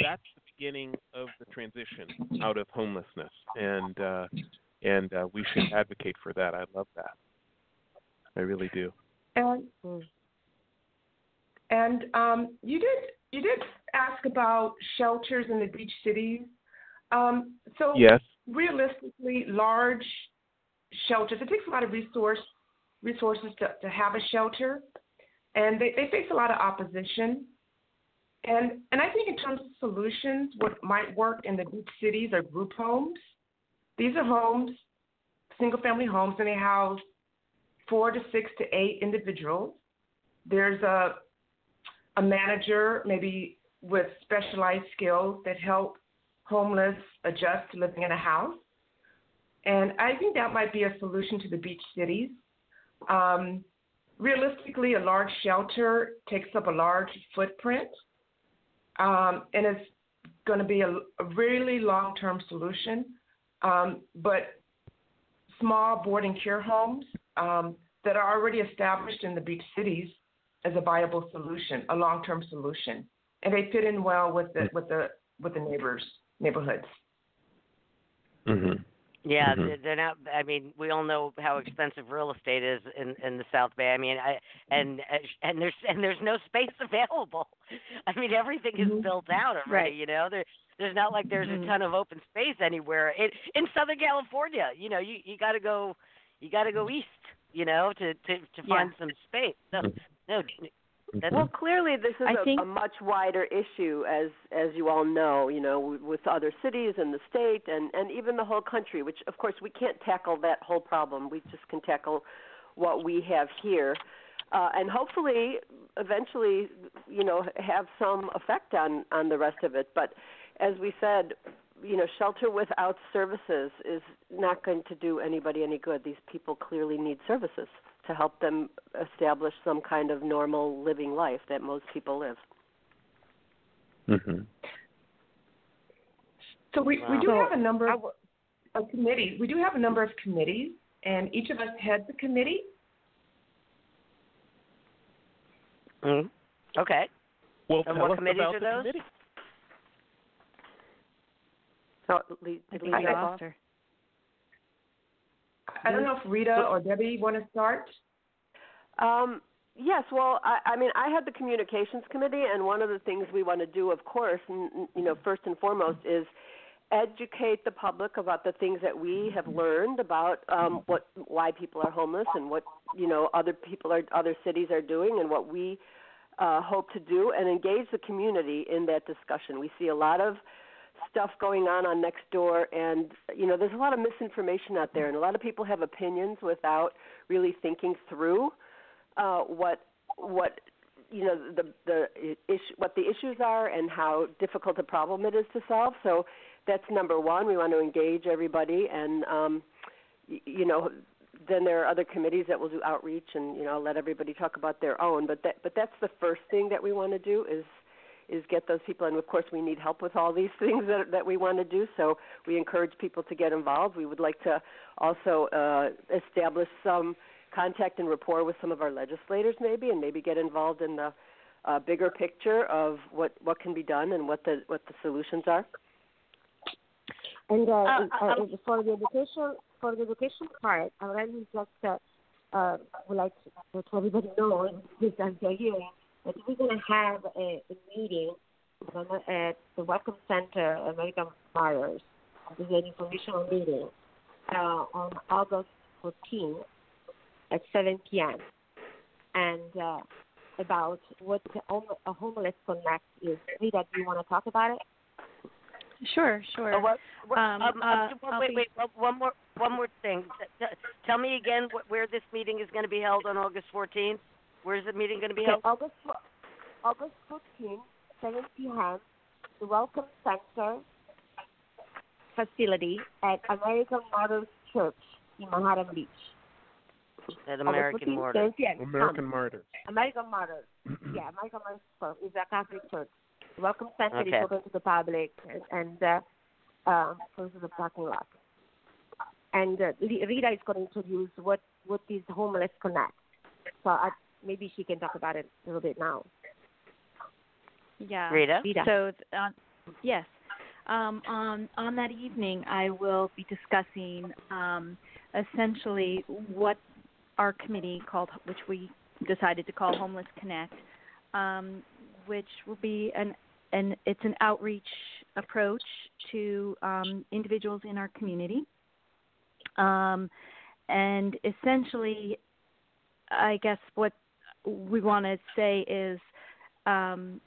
That's the beginning of the transition out of homelessness, and uh, and uh, we should advocate for that. I love that. I really do. And and um, you did you did ask about shelters in the beach cities. Um, so Yes. Realistically, large shelters. It takes a lot of resource resources to, to have a shelter, and they, they face a lot of opposition. And and I think in terms of solutions, what might work in the beach cities are group homes. These are homes, single family homes, and they house four to six to eight individuals. There's a a manager, maybe with specialized skills that help homeless adjust to living in a house. And I think that might be a solution to the beach cities. Um, realistically, a large shelter takes up a large footprint, um, and it's going to be a, a really long term solution. Um, but small board and care homes um, that are already established in the beach cities as a viable solution, a long term solution. And they fit in well with the with the with the neighbors neighborhoods. Mm-hmm. Yeah, Mhm. they're- they're not. I mean, we all know how expensive real estate is in in the South Bay. I mean, I and and there's and there's no space available. I mean, everything is Mhm. built out already. Right. You know, there there's not like there's a ton of open space anywhere. In in Southern California, you know, you you got to go, you got to go east. You know, to to to Yeah. find some space. So no, that's Well, clearly this is a, think- a much wider issue, as as you all know. You know, with other cities and the state, and and even the whole country. Which, of course, we can't tackle that whole problem. We just can tackle what we have here, uh, and hopefully, eventually, you know, have some effect on on the rest of it. But as we said, you know, shelter without services is not going to do anybody any good. These people clearly need services to help them establish some kind of normal living life that most people live. Mm-hmm. So we, we do Wow. have a number of, of committees. We do have a number of committees, and each of us heads a committee. mm okay. Well, And tell what us committees about are the those? committee. So, Lee, I did think Lee we get off? her. I don't know if Rita or Debbie want to start. Um, yes, well, I, I mean, I had the communications committee, and one of the things we want to do, of course, n- you know, first and foremost, is educate the public about the things that we have learned about um, what why people are homeless and what you know other people are other cities are doing and what we uh, hope to do and engage the community in that discussion. We see a lot of stuff going on on Nextdoor and you know, there's a lot of misinformation out there, and a lot of people have opinions without really thinking through uh, what what you know the the issue what the issues are and how difficult a problem it is to solve. So that's number one. We want to engage everybody, and um, you know, then there are other committees that will do outreach and you know let everybody talk about their own. But that but that's the first thing that we want to do is is get those people and of course we need help with all these things that that we want to do so we encourage people to get involved. We would like to also uh establish some contact and rapport with some of our legislators maybe and maybe get involved in the uh, bigger picture of what what can be done and what the what the solutions are. And uh, Uh, uh, um, for the education for the education part, I really just uh, uh, would like to let everybody know this as they're hearing that we're going to have a, a meeting at the Welcome Center, American Martyrs. This is an informational meeting uh, on August 14th at 7 p.m. And uh, about what the home, a homeless connect is. Rita, do you want to talk about it? Sure, sure. Uh, what, what, Um, um, uh, uh, I'll wait, wait, one- one more, one more thing. T- t- tell me again wh- where this meeting is going to be held on August 14th. Where is the meeting going to be Okay, held? August fo- August 14th, 7 p.m. The Welcome Center facility at American Martyrs Church in Manhattan Beach. That I was American looking, Mortar. there's- Yes, American um, Martyrs. American Martyrs. yeah, American Martyrs Church is a Catholic church. Welcome Center Okay. is open to the public and, and uh, um, close to the parking lot. And uh, Rita is going to introduce what what is Homeless Connect. So I, maybe she can talk about it a little bit now. Yeah. Rita? Rita. So, uh, yes. Um, on on that evening, I will be discussing um, essentially what our committee called, which we decided to call Homeless Connect, um, which will be an an it's an outreach approach to um, individuals in our community, um, and essentially, I guess what we want to say is. Um,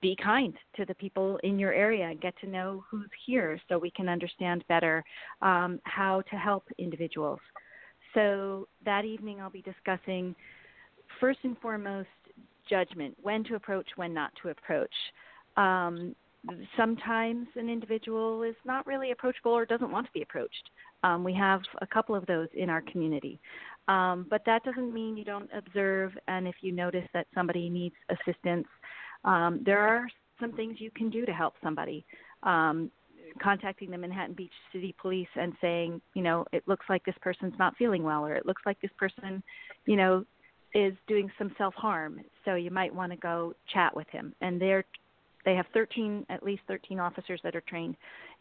be kind to the people in your area get to know who's here so we can understand better um, how to help individuals. So that evening i'll be discussing first and foremost judgment when to approach when not to approach. Um, sometimes an individual is not really approachable or doesn't want to be approached. Um, we have a couple of those in our community um, but that doesn't mean you don't observe and if you notice that somebody needs assistance um, there are some things you can do to help somebody. Um, contacting the Manhattan Beach City Police and saying, you know, it looks like this person's not feeling well, or it looks like this person, you know, is doing some self harm. So you might want to go chat with him. And they're they have 13, at least 13 officers that are trained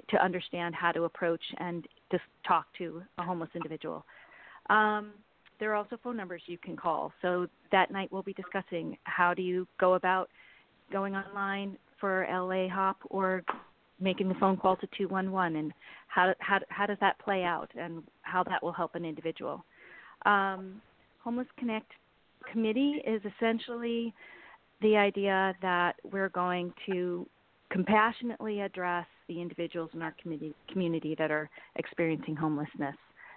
to understand how to approach and just talk to a homeless individual. Um, there are also phone numbers you can call. So that night we'll be discussing how do you go about going online for LA-HOP or making the phone call to 211 and how how how does that play out and how that will help an individual. Um, Homeless Connect committee is essentially the idea that we're going to compassionately address the individuals in our community community that are experiencing homelessness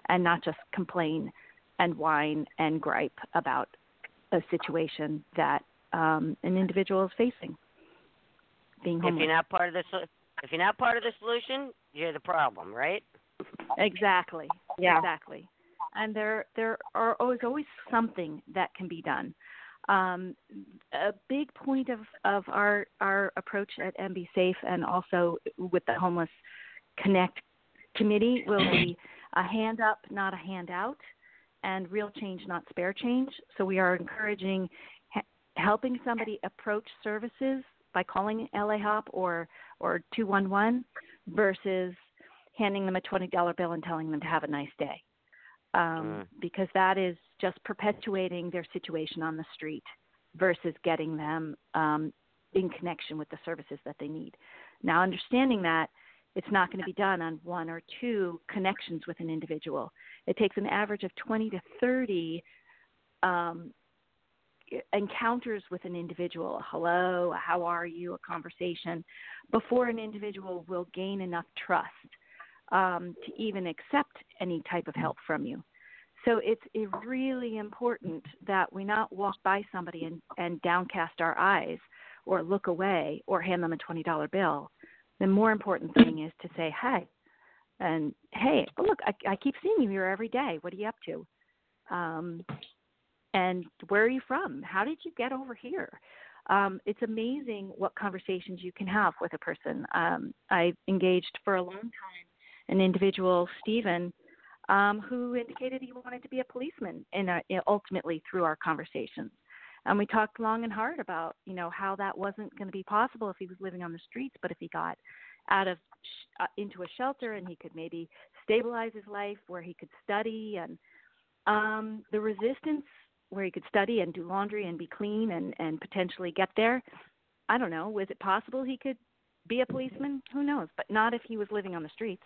and not just complain and whine and gripe about a situation that um, an individual is facing. Being If you're not part of the so- if you're not part of the solution, you're the problem, right? Exactly. Yeah. Exactly. And there there are always always something that can be done. Um, a big point of, of our our approach at MB Safe and also with the Homeless Connect committee will be a hand up, not a handout, and real change, not spare change. So we are encouraging helping somebody approach services by calling LA-HOP or or 211 versus handing them a $20 bill and telling them to have a nice day. Um, Because that is just perpetuating their situation on the street versus getting them um, in connection with the services that they need. Now, understanding that it's not going to be done on one or two connections with an individual, it takes an average of 20 to 30 um, encounters with an individual a hello, a how are you, a conversation before an individual will gain enough trust um, to even accept any type of help from you. So it's really important that we not walk by somebody and, and downcast our eyes or look away or hand them a $20 bill. The more important thing is to say, hey, and hey, look, I, I keep seeing you here every day. What are you up to? Um, and where are you from? How did you get over here? Um, it's amazing what conversations you can have with a person. Um, I engaged for a long time an individual, Stephen, um, who indicated he wanted to be a policeman, and ultimately through our conversations. And we talked long and hard about, you know, how that wasn't going to be possible if he was living on the streets, but if he got out of sh- uh, into a shelter and he could maybe stabilize his life where he could study and um, the resistance where he could study and do laundry and be clean and and potentially get there. I don't know. Was it possible he could be a policeman? Who knows? But not if he was living on the streets.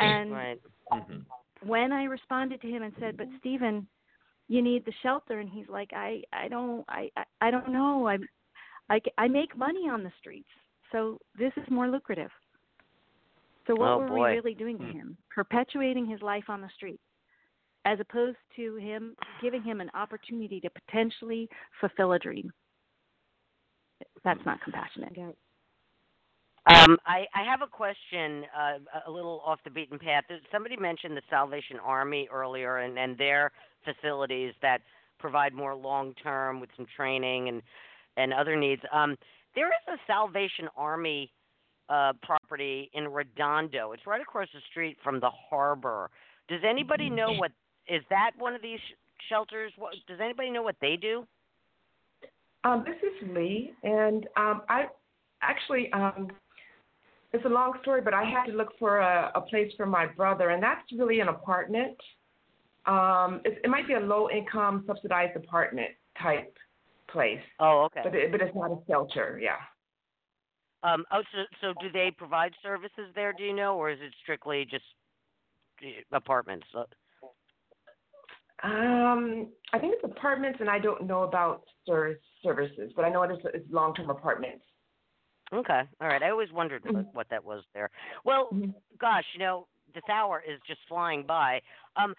And Right. hmm when I responded to him and said, "But Stephen, you need the shelter," and he's like, "I I don't I I, I don't know. i'm I I make money on the streets, so this is more lucrative." So what Oh, were boy. we really doing to him? Perpetuating his life on the street, as opposed to him giving him an opportunity to potentially fulfill a dream. That's not compassionate. Um, I, I have a question, uh, a little off the beaten path. Somebody mentioned the Salvation Army earlier, and, and their facilities that provide more long term with some training and and other needs. Um, there is a Salvation Army uh, property in Redondo. It's right across the street from the harbor. Does anybody know what is that one of these sh- shelters? What, does anybody know what they do? Um, this is Lee, and um, I actually um, it's a long story, but I had to look for a, a place for my brother, and that's really an apartment. Um, it, it might be a low income subsidized apartment type place. Oh, okay. But it, but it's not a shelter. Yeah. Um, oh, so so do they provide services there? Do you know, or is it strictly just eh, apartments? Uh, Um, I think it's apartments, and I don't know about ser- services, but I know it is it's long term apartments. Okay, all right. I always wondered what, what that was there. Well, Mhm. gosh, you know, this hour is just flying by. Um,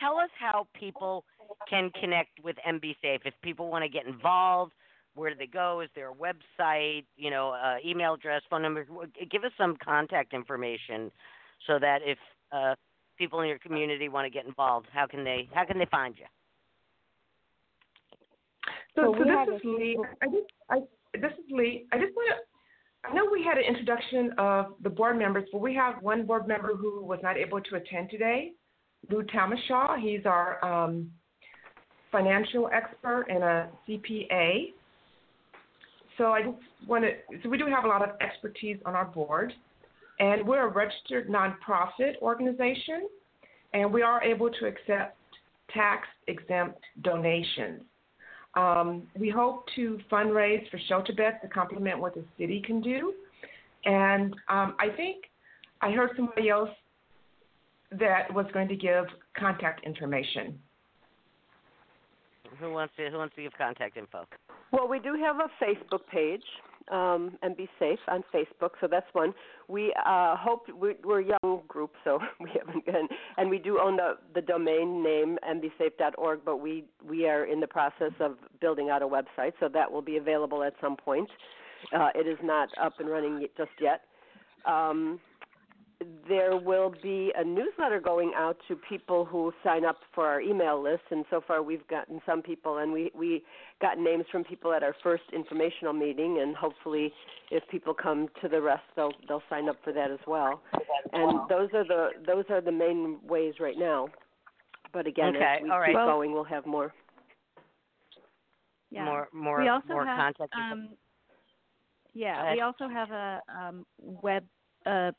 tell us how people can connect with MB Safe. If people want to get involved, where do they go? Is there a website? You know, uh, email address, phone number? Give us some contact information so that if uh, people in your community want to get involved, how can they how can they find you? So, So so, we have this is Lee. I just, I, this is Lee. I just want to. I know we had an introduction of the board members, but we have one board member who was not able to attend today, Lou Tamashaw. He's our um, financial expert and a CPA. So I just want to. So we do have a lot of expertise on our board, and we're a registered nonprofit organization, and we are able to accept tax exempt donations. Um, we hope to fundraise for shelter beds to complement what the city can do. And um, I think I heard somebody else that was going to give contact information. Who wants to Who wants to give contact info? Well, we do have a Facebook page, um, and be safe on Facebook. So that's one. We uh, hope we, we're a young group, so we haven't been, and we do own the the domain name mbsafe.org, but we we are in the process of building out a website, so that will be available at some point. Uh, it is not up and running just yet. Um, there will be a newsletter going out to people who sign up for our email list, and so far we've gotten some people, and we we got names from people at our first informational meeting, and hopefully, if people come to the rest, they'll they'll sign up for that as well. And those are the those are the main ways right now. But again, Okay, as we all right. keep Well- going, we'll have more. Yeah. More more we also more have contact um, yeah, we also have a um, web uh,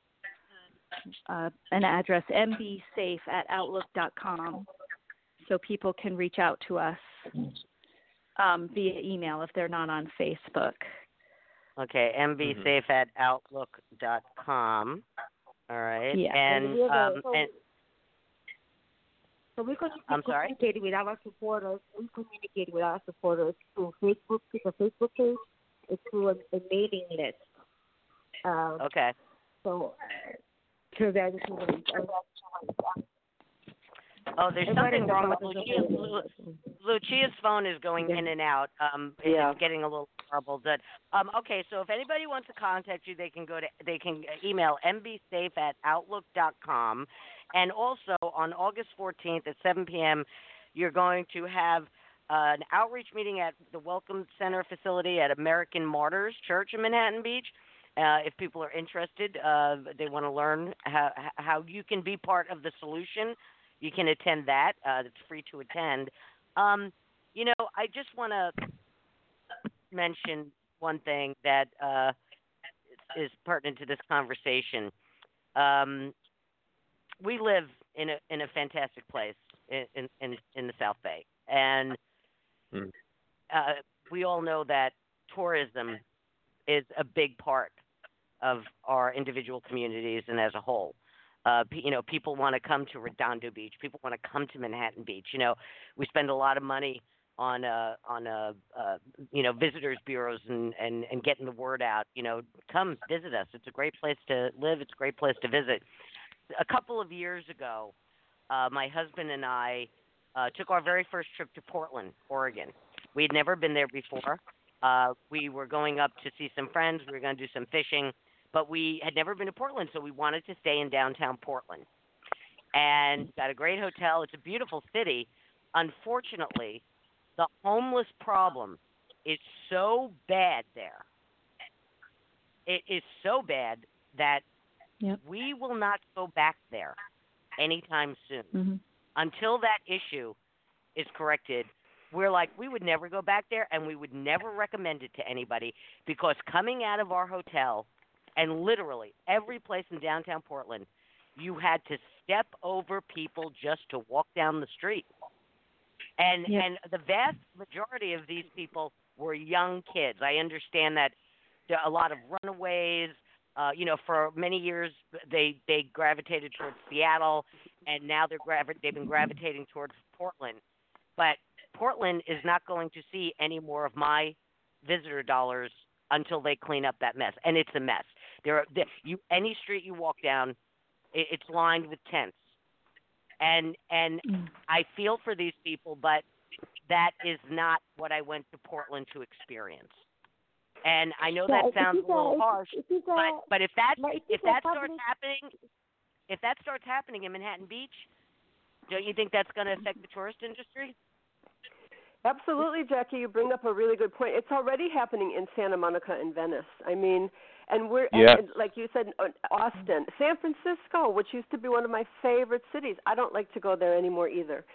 uh, an address mbsafe at outlook.com, so people can reach out to us um, via email if they're not on Facebook. Okay, mbsafe at outlook.com. All right. Yeah. And we have a- um so- and So we continue I'm sorry? communicating with our supporters. We communicate with our supporters through Facebook, through the Facebook page, and through a, a mailing list. Um, okay. So, so that is what Oh, there's something wrong with the Lucia. Lu- Lucia's phone is going in and out. Um, it's Yeah. getting a little garbled. But um, okay, so if anybody wants to contact you, they can go to they can email mbsafe at outlook dot com, and also on August 14th at 7 p.m. You're going to have uh, an outreach meeting at the Welcome Center facility at American Martyrs Church in Manhattan Beach. Uh, if people are interested, uh, they want to learn how how you can be part of the solution. You can attend that. Uh, it's free to attend. Um, you know, I just want to mention one thing that uh, is pertinent to this conversation. Um, we live in a in a fantastic place in in in, the South Bay, and Mm. uh, we all know that tourism is a big part of our individual communities and as a whole. Uh, you know, people want to come to Redondo Beach. People want to come to Manhattan Beach. You know, we spend a lot of money on uh, on uh, uh, you know visitors bureaus and, and and getting the word out. You know, come visit us. It's a great place to live. It's a great place to visit. A couple of years ago, uh, my husband and I uh, took our very first trip to Portland, Oregon. We had never been there before. Uh, we were going up to see some friends. We were going to do some fishing. But we had never been to Portland, so we wanted to stay in downtown Portland. And got a great hotel. It's a beautiful city. Unfortunately, the homeless problem is so bad there. It is so bad that Yep. we will not go back there anytime soon hmm until that issue is corrected, we're like, we would never go back there and we would never recommend it to anybody because coming out of our hotel and literally every place in downtown Portland, you had to step over people just to walk down the street. And Yep. and the vast majority of these people were young kids. I understand that a lot of runaways. Uh, you know, for many years they they gravitated towards Seattle, and now they're gravi- they've been gravitating towards Portland. But Portland is not going to see any more of my visitor dollars until they clean up that mess, and it's a mess. There, are, there you any street you walk down, it, it's lined with tents, and and Mm. I feel for these people, but that is not what I went to Portland to experience. And I know Yeah, that sounds a little a- harsh, it is a- but but if that but if that starts happening, if that starts happening in Manhattan Beach, don't you think that's going to affect the tourist industry? Absolutely, Jackie. You bring up a really good point. It's already happening in Santa Monica and Venice. I mean, and we're and- and like you said, uh, Austin, San Francisco, which used to be one of my favorite cities. I don't like to go there anymore either.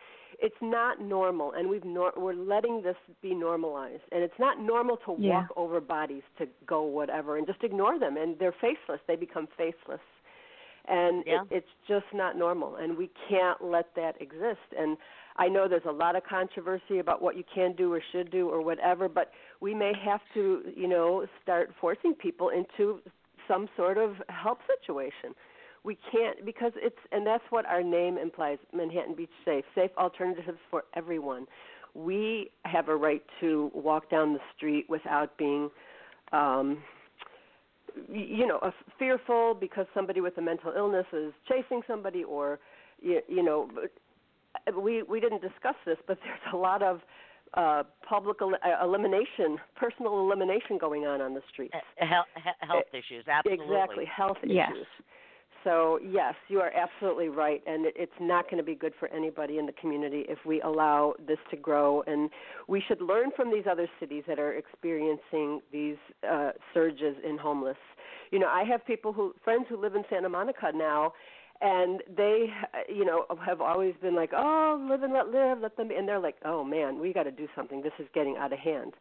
It's not normal, and we've nor- we're letting this be normalized. And it's not normal to Yeah. walk over bodies to go whatever and just ignore them. And they're faceless. They become faceless and Yeah. it, it's just not normal and we can't let that exist and i know there's a lot of controversy about what you can do or should do or whatever but we may have to you know start forcing people into some sort of help situation. We can't because it's and that's what our name implies manhattan beach safe. Safe alternatives for everyone. We have a right to walk down the street without being um you know, fearful because somebody with a mental illness is chasing somebody, or you, you know, we we didn't discuss this, but there's a lot of uh, public el- uh, elimination, personal elimination going on on the streets. Uh, Health, health issues, absolutely. Exactly, health Yes. issues. So yes, you are absolutely right, and it, it's not going to be good for anybody in the community if we allow this to grow. And we should learn from these other cities that are experiencing these uh, surges in homeless. You know, I have people who friends who live in Santa Monica now, and they, you know, have always been like, "Oh, live and let live, let them," be. and they're like, "Oh man, we got to do something. This is getting out of hand."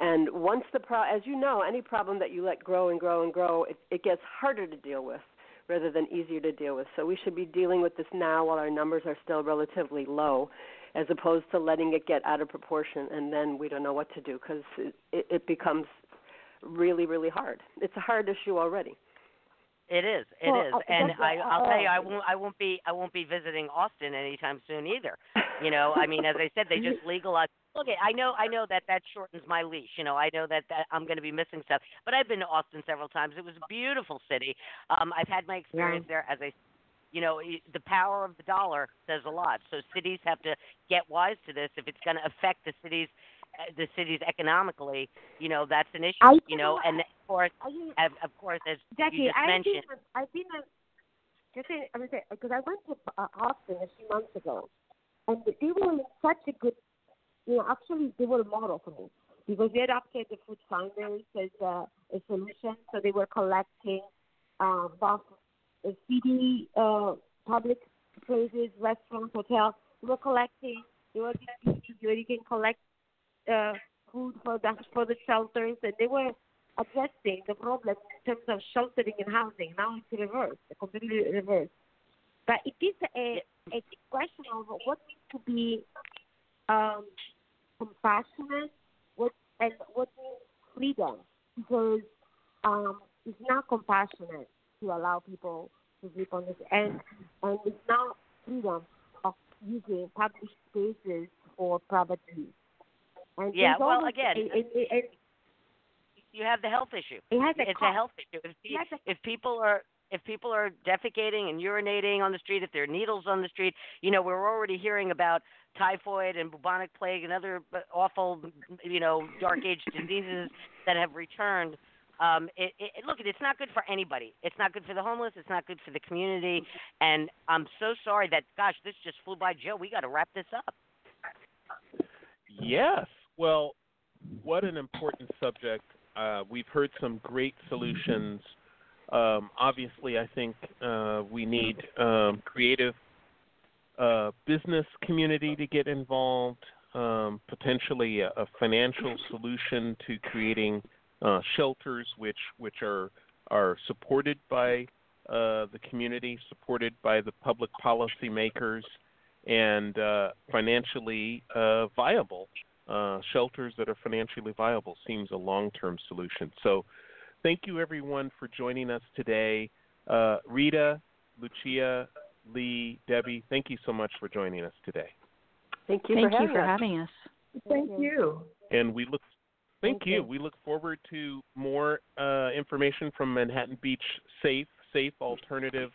And once the pro, as you know, any problem that you let grow and grow and grow, it, it gets harder to deal with rather than easier to deal with. So we should be dealing with this now while our numbers are still relatively low, as opposed to letting it get out of proportion and then we don't know what to do because it, it becomes really, really hard. It's a hard issue already. It is. It Well, is, uh, and I, I'll tell you, I uh, won't. I won't be. I won't be visiting Austin anytime soon either. You know, I mean, as I said, they just legalized. Look, I know. I know that that shortens my leash. You know, I know that, that I'm going to be missing stuff. But I've been to Austin several times. It was a beautiful city. Um, I've had my experience there. As I, you know, the power of the dollar says a lot. So cities have to get wise to this. If it's going to affect the cities, the cities economically, you know, that's an issue. I you know, know- and of course, you, of, course, as Jackie, you just I've mentioned. been, I've been, uh, just say, I'm say, because I went to uh, Austin a few months ago, and they were in such a good, you know, actually they were a model for me because they adopted the food finders as a, a solution. So they were collecting um, both uh, city, uh, public places, restaurants, hotels. They were collecting. They were distributing you can collect uh, food for the for the shelters, and they were addressing the problem in terms of sheltering and housing. Now it's reversed, completely reversed. But it is a, a question of what needs to be um, compassionate, what and what means freedom, because um, it's not compassionate to allow people to sleep on this, and and it's not freedom of using public spaces for private use. And Yeah, well, almost again, a- a- a- a- you have the health issue. it has a it's cost. a health issue. If, pe- Yes, if people are if people are defecating and urinating on the street, if there are needles on the street, you know we're already hearing about typhoid and bubonic plague and other uh, awful, you know, dark age diseases that have returned. Um, it, it, look, it's not good for anybody. It's not good for the homeless. It's not good for the community. And I'm so sorry that, gosh, this just flew by, Joe. We got to wrap this up. Yes. Well, what an important subject. Uh, we've heard some great solutions. Um, obviously, I think uh, we need um, creative uh, business community to get involved, um, potentially a, a, financial solution to creating uh, shelters, which which are are supported by uh, the community, supported by the public policy makers, and uh, financially viable. Uh, shelters that are financially viable seems a long-term solution. So, thank you everyone for joining us today. Uh, Rita, Lucia, Lee, Debbie, thank you so much for joining us today. Thank you thank for, you having, for having us. Thank you. And we look Thank, Thank you. you. We look forward to more uh, information from Manhattan Beach Safe, safe alternatives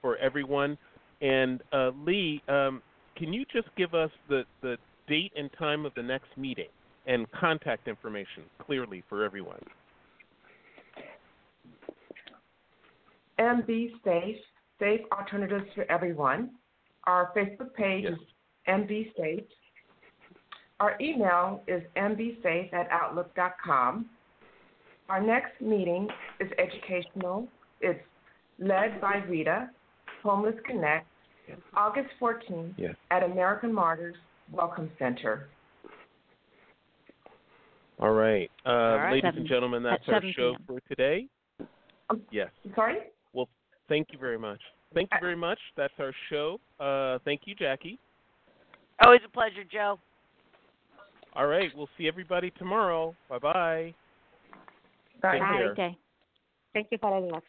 for everyone. And uh, Lee, um, can you just give us the, the date and time of the next meeting and contact information clearly for everyone? MB Safe, Safe Alternatives for Everyone. Our Facebook page Yes. is MB Safe. Our email is mbsafe at outlook.com. Our next meeting is educational. It's led by Rita, Homeless Connect, August 14th Yes. at American Martyrs Welcome Center. All right. Uh, right. Ladies Seven- and gentlemen, that's our show p.m. for today. Um, Yes. Sorry? Well, thank you very much. Thank you very much. That's our show. Uh, thank you, Jackie. Always a pleasure, Joe. All right. We'll see everybody tomorrow. Bye bye. Bye. Take Have a care. great day. Thank you for having us.